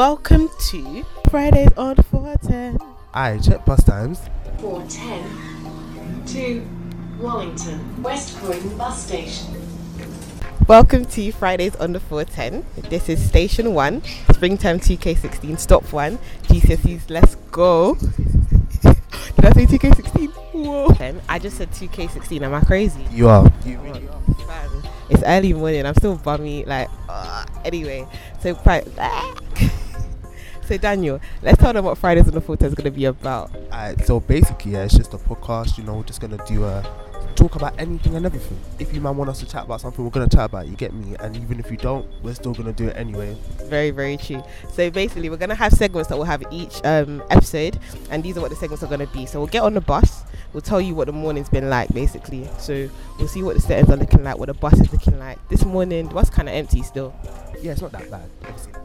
Welcome to Fridays on 410. I check bus times. 410 to Wallington, West Croydon Bus Station. Welcome to Fridays on the 410. This is Station 1, Springtime 2K16, Stop 1, GCSEs, let's go. Did I say 2K16? Whoa. I just said 2K16, am I crazy? You are. You really are. It's early morning, I'm still bummy, like, uh, anyway. So, pri- so Daniel, let's tell them what Fridays on the 410 is going to be about. Alright, so basically, yeah, it's just a podcast. You know, we're just gonna do a talk about anything and everything. If you man want us to chat about something, we're gonna chat about. it, You get me? And even if you don't, we're still gonna do it anyway. Very, very true. So basically, we're gonna have segments that we'll have each um, episode, and these are what the segments are gonna be. So we'll get on the bus. We'll tell you what the morning's been like, basically. So we'll see what the settings are looking like, what the bus is looking like. This morning, the bus kind of empty still. Yeah, it's not that bad. Obviously,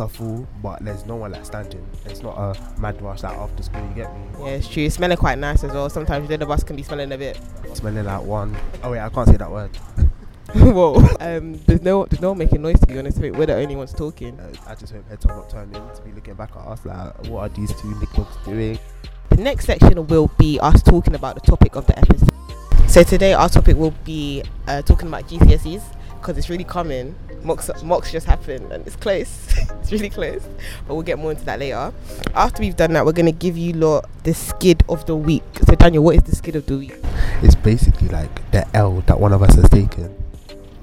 are full, but there's no one like standing. It's not a mad rush like after school. You get me? Yeah, it's true. It's smelling quite nice as well. Sometimes the bus can be smelling a bit. Smelling like one. Oh wait, I can't say that word. Whoa. Um, there's no, there's no one making noise to be honest. We're the only ones talking. Uh, I just hope heads are not turning to be looking back at us like, what are these two nickdogs doing? The next section will be us talking about the topic of the episode. So today our topic will be uh, talking about GCSEs because it's really coming. Mocks, mocks just happened and it's close. it's really close. But we'll get more into that later. After we've done that, we're gonna give you lot the skid of the week. So Daniel, what is the skid of the week? It's basically like the L that one of us has taken.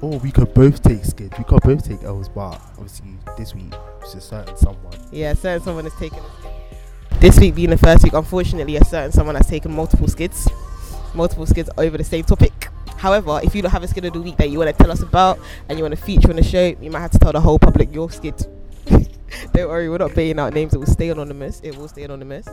Or we could both take skids. We could both take L's, but obviously this week it's a certain someone. Yeah, certain someone has taken a skid. This week being the first week, unfortunately, a certain someone has taken multiple skids, multiple skids over the same topic. However, if you don't have a skid of the week that you want to tell us about and you want to feature on the show, you might have to tell the whole public your skid. don't worry, we're not baiting out names. It will stay anonymous. It will stay anonymous.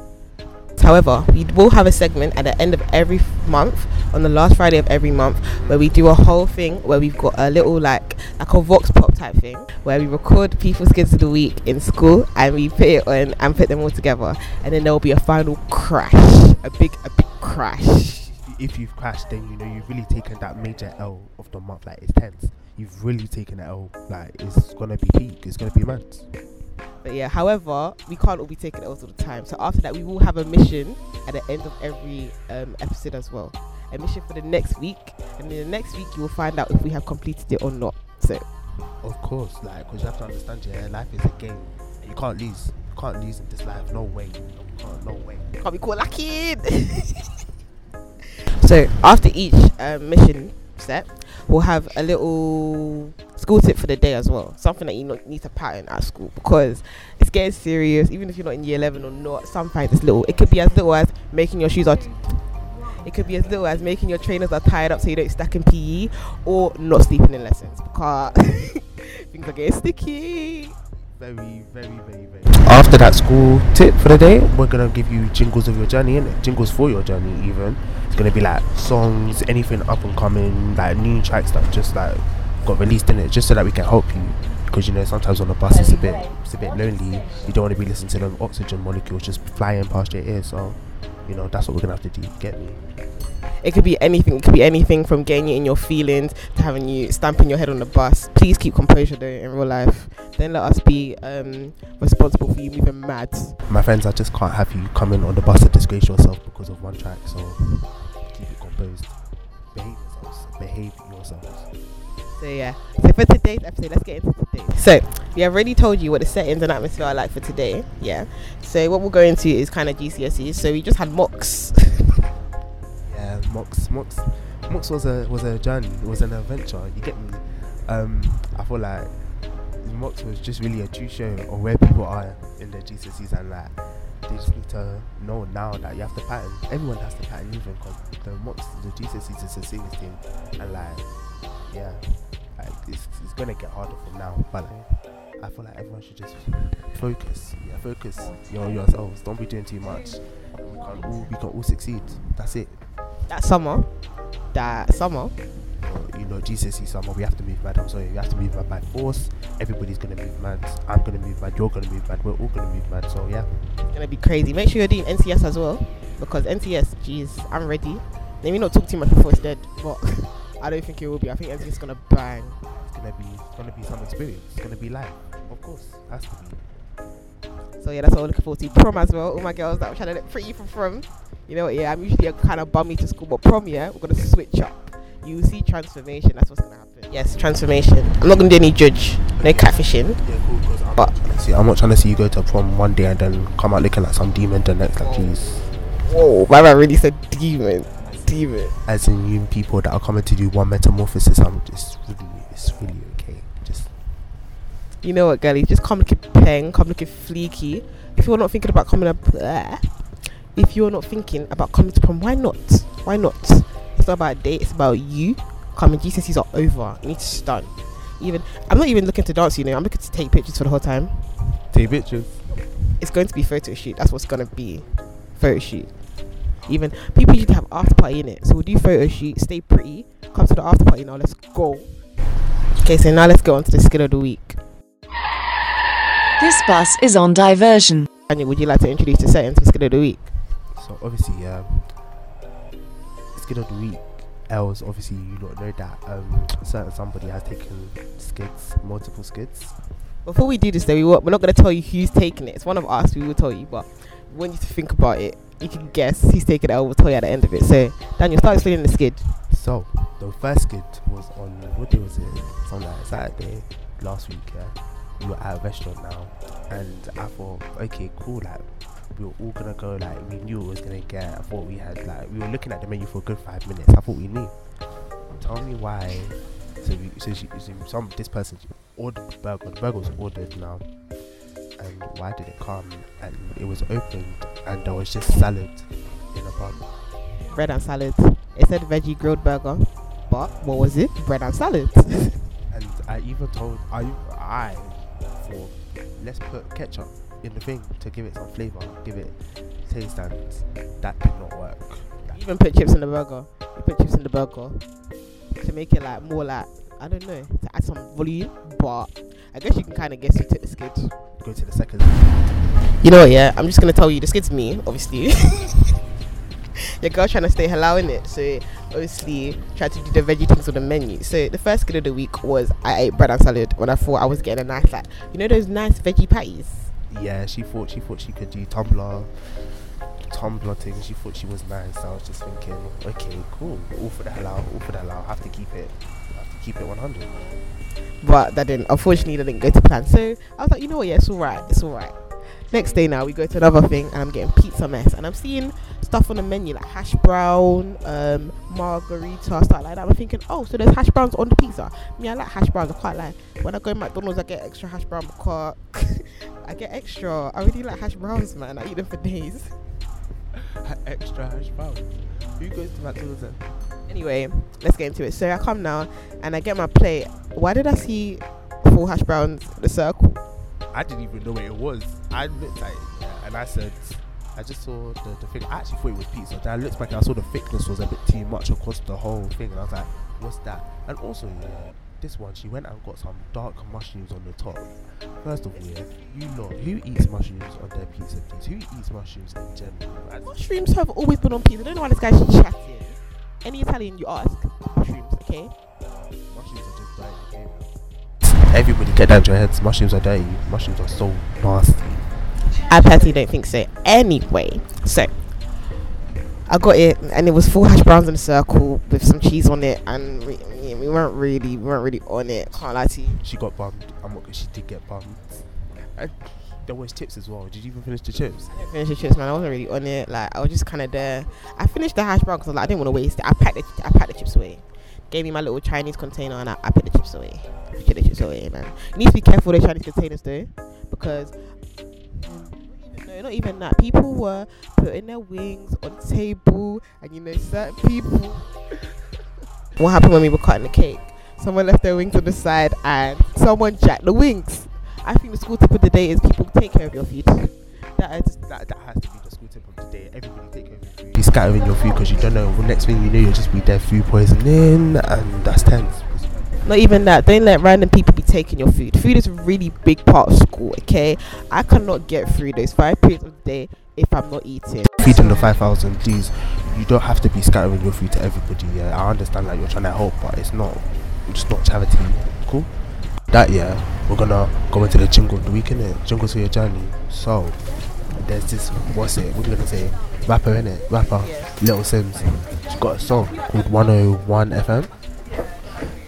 However, we will have a segment at the end of every month, on the last Friday of every month, where we do a whole thing where we've got a little like like a vox pop type thing, where we record people's skids of the week in school and we put it on and put them all together, and then there will be a final crash, a big a big crash. If you've crashed, then you know you've really taken that major L of the month. Like it's tense. You've really taken an L. Like it's gonna be peak. It's gonna be mad. But yeah, however, we can't all be taking L's all the time. So after that, we will have a mission at the end of every um, episode as well. A mission for the next week, and in the next week you will find out if we have completed it or not. So Of course, like because you have to understand, yeah, life is a game. You can't lose. You can't lose in this life. No way. Can't, no way. can't be caught lacking. so after each um, mission set, we'll have a little school tip for the day as well. Something that you need to pattern at school because it's getting serious. Even if you're not in year 11 or not, sometimes it's little. It could be as little as making your shoes are. It could be as little as making your trainers are tied up so you don't stack in PE, or not sleeping in lessons because things are getting sticky. Very, very, very, very. After that school tip for the day, we're gonna give you jingles of your journey, innit? Jingles for your journey, even. It's gonna be like songs, anything up and coming, like new tracks that just like got released in it, just so that we can help you. Because you know sometimes on the bus it's a bit, it's a bit lonely. You don't want to be listening to them oxygen molecules just flying past your ear. So, you know that's what we're gonna have to do. Get me? It could be anything. It could be anything from getting you in your feelings to having you stamping your head on the bus. Please keep composure though in real life. Then let us be um, responsible for you moving mad. My friends, I just can't have you coming on the bus and disgrace yourself because of one track. So keep it composed. Behave yourselves. Behave yourselves. So yeah. So for today's episode, let's get into today. So we have already told you what the settings and atmosphere are like for today. Yeah. So what we'll go into is kind of GCSEs. So we just had mocks. Mocks, Mocks, Mocks was a was a journey. It was an adventure. You get me? Um, I feel like Mocks was just really a true show of where people are in their GCSEs and like they just need to know now that you have to pattern. Everyone has to pattern even because the Mocks, the GCSEs is a serious thing and like yeah, like it's, it's gonna get harder from now. But like, I feel like everyone should just focus. Yeah, focus on yourselves. Don't be doing too much. We can all we can all succeed. That's it. That summer. That summer. you know, GCSE summer, we have to move mad. I'm sorry, we have to move mad by force. Everybody's gonna move mad. I'm gonna move mad. You're gonna move mad. We're all gonna move mad. So yeah, It's gonna be crazy. Make sure you're doing NCS as well because NCS, jeez, I'm ready. Let me not talk too much before it's dead, but I don't think it will be. I think NCS is gonna bang. it's gonna be, it's gonna be some experience. It's gonna be life. Of course, has to be. So yeah, that's what we're looking forward to. Prom as well. All my girls that were trying to look pretty for prom. You know what? Yeah, I'm usually a kind of bummy to school, but prom, yeah, we're gonna switch up. You see transformation. That's what's gonna happen. Yes, transformation. I'm not gonna do any judge, no catfishing. Yeah, cool. Because I'm, But- not trying to see- I'm not trying to see you go to prom one day and then come out looking like some demon the next. Like, jeez. Whoa, my man really said demon, demon. As in you people that are coming to do one metamorphosis, I'm just really, it's really okay. Just You know what, girlie? Just come looking peng, come looking fleeky. If you're not thinking about coming up there, if you're not thinking about coming to prom, why not? Why not? It's not about a date, it's about you. Coming, GCSEs are over. You need to stun. Even I'm not even looking to dance, you know, I'm looking to take pictures for the whole time. take pictures. It's going to be photo shoot. That's what's gonna be. Photo shoot. Even people usually have after party in it. So we'll do photo shoot, stay pretty, come to the after party now, let's go. Okay, so now let's go on to the skill of the week. This bus is on diversion. Daniel, would you like to introduce the settings for skill of the week? So obviously, um, skill of the week. Els, obviously, you don't know that um, certain somebody has taken skids, multiple skids. Before we do this, though, we, wa- we're not going to tell you who's taking it. It's one of us. We will tell you, but we want you to think about it. You can guess who's taking it. I will tell you at the end of it. So, Daniel, start explaining the skid. So the first skid was on what day was it? On like Saturday last week. Yeah, we were at a restaurant now, and I thought, okay, cool. Like we were all gonna go. Like we knew it was gonna get. I thought we had like we were looking at the menu for a good five minutes. I thought we knew. Tell me why. So we, so she, so some this person ordered the burger. The burger was ordered now. And why did it come? And it was opened, and there was just salad in a bun. Bread and salad. It said veggie grilled burger, but what was it? Bread and salad. And I even told I I for let's put ketchup in the thing to give it some flavour, give it taste, and that did not work. You even put chips in the burger. You put chips in the burger to make it like more like I don't know to add some volume. But I guess you can kind of guess who took the skid. Go to the second. You know what? Yeah, I'm just gonna tell you the skid's me, obviously. Your girl trying to stay halal in it, so obviously tried to do the veggie things on the menu. So the first skid of the week was I ate bread and salad when I thought I was getting a nice like you know those nice veggie patties. Yeah, she thought she thought she could do tumbler, tumbler things. She thought she was nice. I was just thinking, okay, cool. All for the halal, all for the hell halal. Have to keep it, have to keep it 100. but that didn't unfortunately that didn't go to plan so i was like you know what yeah it's all right it's all right next day now we go to another thing and i'm getting pizza mess and i'm seeing stuff on the menu like hash brown um margarita stuff like that i'm thinking oh so there's hash browns on the pizza me i like hash browns i quite like when i go to mcdonald's i get extra hash brown because i get extra i really like hash browns man i eat them for days Extra hash browns. Who goes to McDonald's then? Anyway, let's get into it. So I come now and I get my plate. Why did I see four hash browns in a circle? I didn't even know what it was. I looked at it and I said, I just saw the, the thing. I actually thought it was pizza. Then I looked back and I saw the thickness was a bit too much across the whole thing. And I was like, what's that? And also, yeah, this one, she went and got some dark mushrooms on the top. First of all, you lot, who eats mushrooms on their pizza, please? Who eats mushrooms in general? Mushrooms have always been on pizza. I don't know why this guy's chatting. Any Italian you ask, mushrooms, okay? Mushrooms are just dirty. okay? Everybody get down to your heads. Mushrooms are dirty. Mushrooms are so nasty. I personally don't think so. Anyway, so I got it, and it was four hash browns in a circle with some cheese on it, and we, we- we weren't really, we weren't really on it. Can't lie to you. She got bummed. I'm not. She did get bummed. And there was chips as well. Did you even finish the chips? I didn't finish the chips, man. I wasn't really on it. Like I was just kind of there. I finished the hash brown because like, I didn't want to waste it. I packed the, I packed the chips away. Gave me my little Chinese container, and I, I put the chips away. Put the chips away, man. You need to be careful with the Chinese containers though, because. No, not even that. People were putting their wings on table, and you know, certain people. what happened when we were cutting the cake? Someone left their wings on the side, and someone jacked the wings. I think the school tip of the day is people take care of your food. That is That, that has to be the school tip of the day. Everybody take care of your food. Be scattering your food because you don't know. Well, next thing you know, you'll just be there food poisoning, and that's tense. Not even that. Don't let random people be taking your food. Food is a really big part of school, okay? I cannot get through those five periods of the day if I'm not eating. Feeding the 5,000 Ds, you don't have to be scattering your food to everybody. Yeah, I understand like you're trying to help, but it's not, it's not charity. Cool. that, yeah, we're gonna go into the jingle of the week, innit? Jingle to your journey. So, there's this, what's it? What are we gonna say? Rapper, innit? Rapper, Yeah. Little Simz. She's got a song called 101 FM.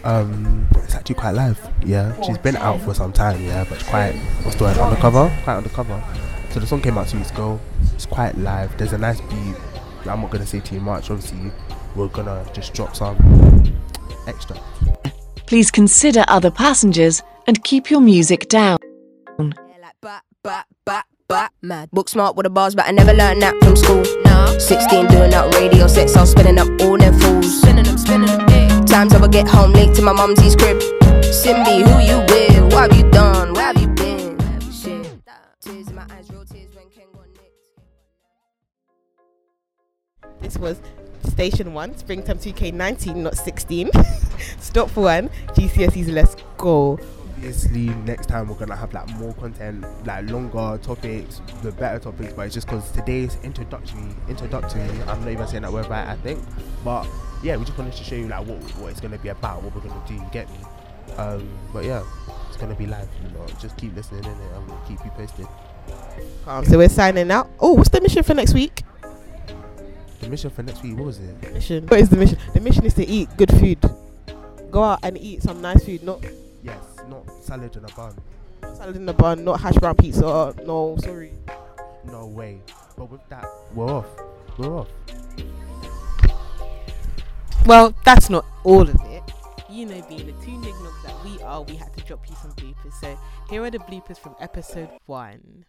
Um, it's actually quite live, yeah. She's been out for some time, yeah, but it's quite, what's the word? Undercover? Quite undercover. So the song came out two weeks ago. It's quite live. There's a nice beat. I'm not gonna say too much. Obviously, we're gonna just drop some extra. Please consider other passengers and keep your music down. Yeah, like bat, bat, bat, bat, mad. Book smart with the bars, but I never learned that from school. Nah. 16 doing that radio sets, I was spinning up all them fools. Spinning them, spinning them, I would get home late to my mumsy's crib. Simbi, who you with? What have you done? Where have you been? Shit. Tears in my eyes, real tears when Ken got nicked. This was Station 1, Springtime 2K19, not 16. Stop for one, GCSEs, let's go. Obviously, next time we're gonna have like more content, like longer topics, the better topics. But it's just because today's introductory, introductory. I'm not even saying that word right. I think, but yeah, we just wanted to show you like what what it's gonna be about, what we're gonna do. You get me? Um, but yeah, it's gonna be live. You know, just keep listening in it, and we'll keep you posted. Um, so we're signing out. Oh, what's the mission for next week? The mission for next week, what was it? Mission. What is the mission? The mission is to eat good food. Go out and eat some nice food, not salad and a bun. salad in the bun, not hash brown pizza. No, sorry. No way. But with that, we're off. We're off. Well, that's not all of it. You know, being the two nignogs that we are, we had to drop you some bloopers. So here are the bloopers from episode one.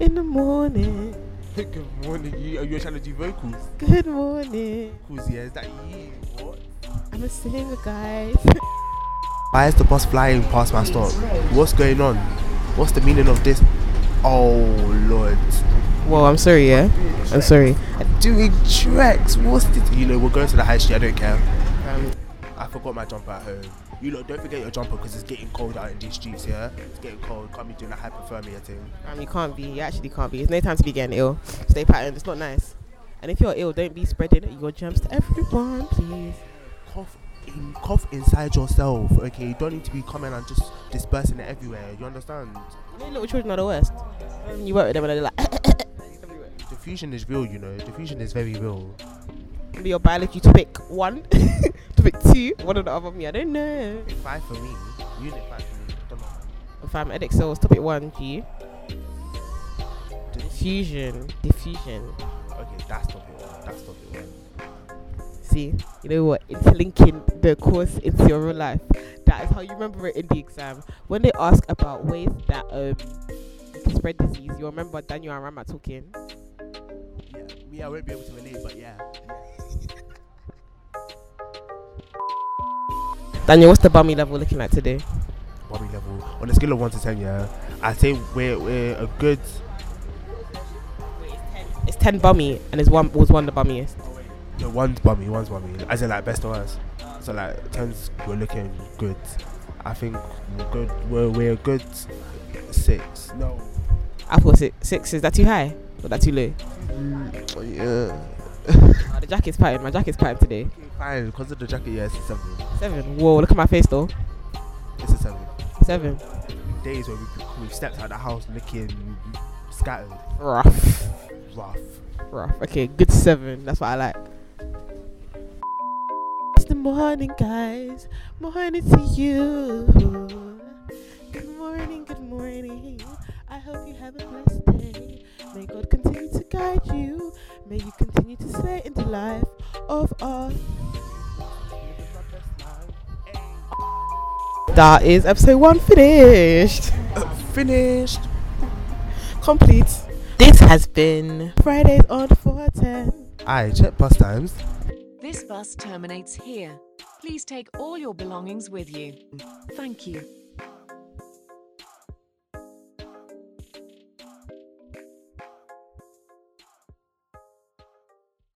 In the morning. Good morning. You are you trying to do vocals? Good morning. Vocals, yeah. Is that you? What? I'm a singer, guys. Why is the bus flying past my stop? What's going on? What's the meaning of this? Oh lord. Well, I'm sorry, yeah. I'm sorry. I'm Doing tracks. What's this? You know, we're going to the high street. I don't care. Um, I forgot my jumper at home. You lot, don't forget your jumper because it's getting cold out in these streets, yeah? It's getting cold. Can't be doing a hypothermia thing. um, you can't be. You actually can't be. It's no time to be getting ill. Stay patterned. It's not nice. And if you're ill, don't be spreading your germs to everyone, please. Cough in, cough inside yourself, okay? You don't need to be coming and just dispersing it everywhere. You understand? You know, little children are the worst. Um, you work with them and they're like, Diffusion is real, you know. Diffusion is very real. be your biology topic one, topic two, one or the other. Me, I don't know. Five for me. Unit five for me. Don't know. If I'm edit cells, topic one, G. Diffusion, diffusion. Okay, that's topic one. That's topic one. See, you know what? It's linking the course into your real life. That is how you remember it in the exam. When they ask about ways that um you can spread disease, you remember Daniel and Rama talking. Yeah, me, I won't be able to relate, but yeah. Daniel, what's the bummy level looking like today? Bummy level. On a scale of 1 to 10, yeah, I'd say we're, we're a good. It's ten bummy, and his one was one the bummiest. No, one's bummy, one's bummy. As in, like, best of us. So, like, 10's, we're looking good. I think we're good. We're, we're good 6. No. I thought six. Six is that too high? Or that too low? Mm, yeah. Oh, the jacket's patterned. My jacket's patterned today. Fine, because of the jacket, yeah, it's a 7. Seven. Whoa, look at my face though. It's a 7. Seven. Days where we've, we've stepped out of the house looking scattered, Rough. rough. Rough. Okay, good seven. That's what I like. It's the morning, guys. Morning to you. Good morning, good morning. I hope you have a blessed day. May God continue to guide you. May you continue to slay in the life of us. That is episode one finished. Finished. Complete. This has been Fridays on 410. I check bus times. Bus terminates here. Please take all your belongings with you. Thank you.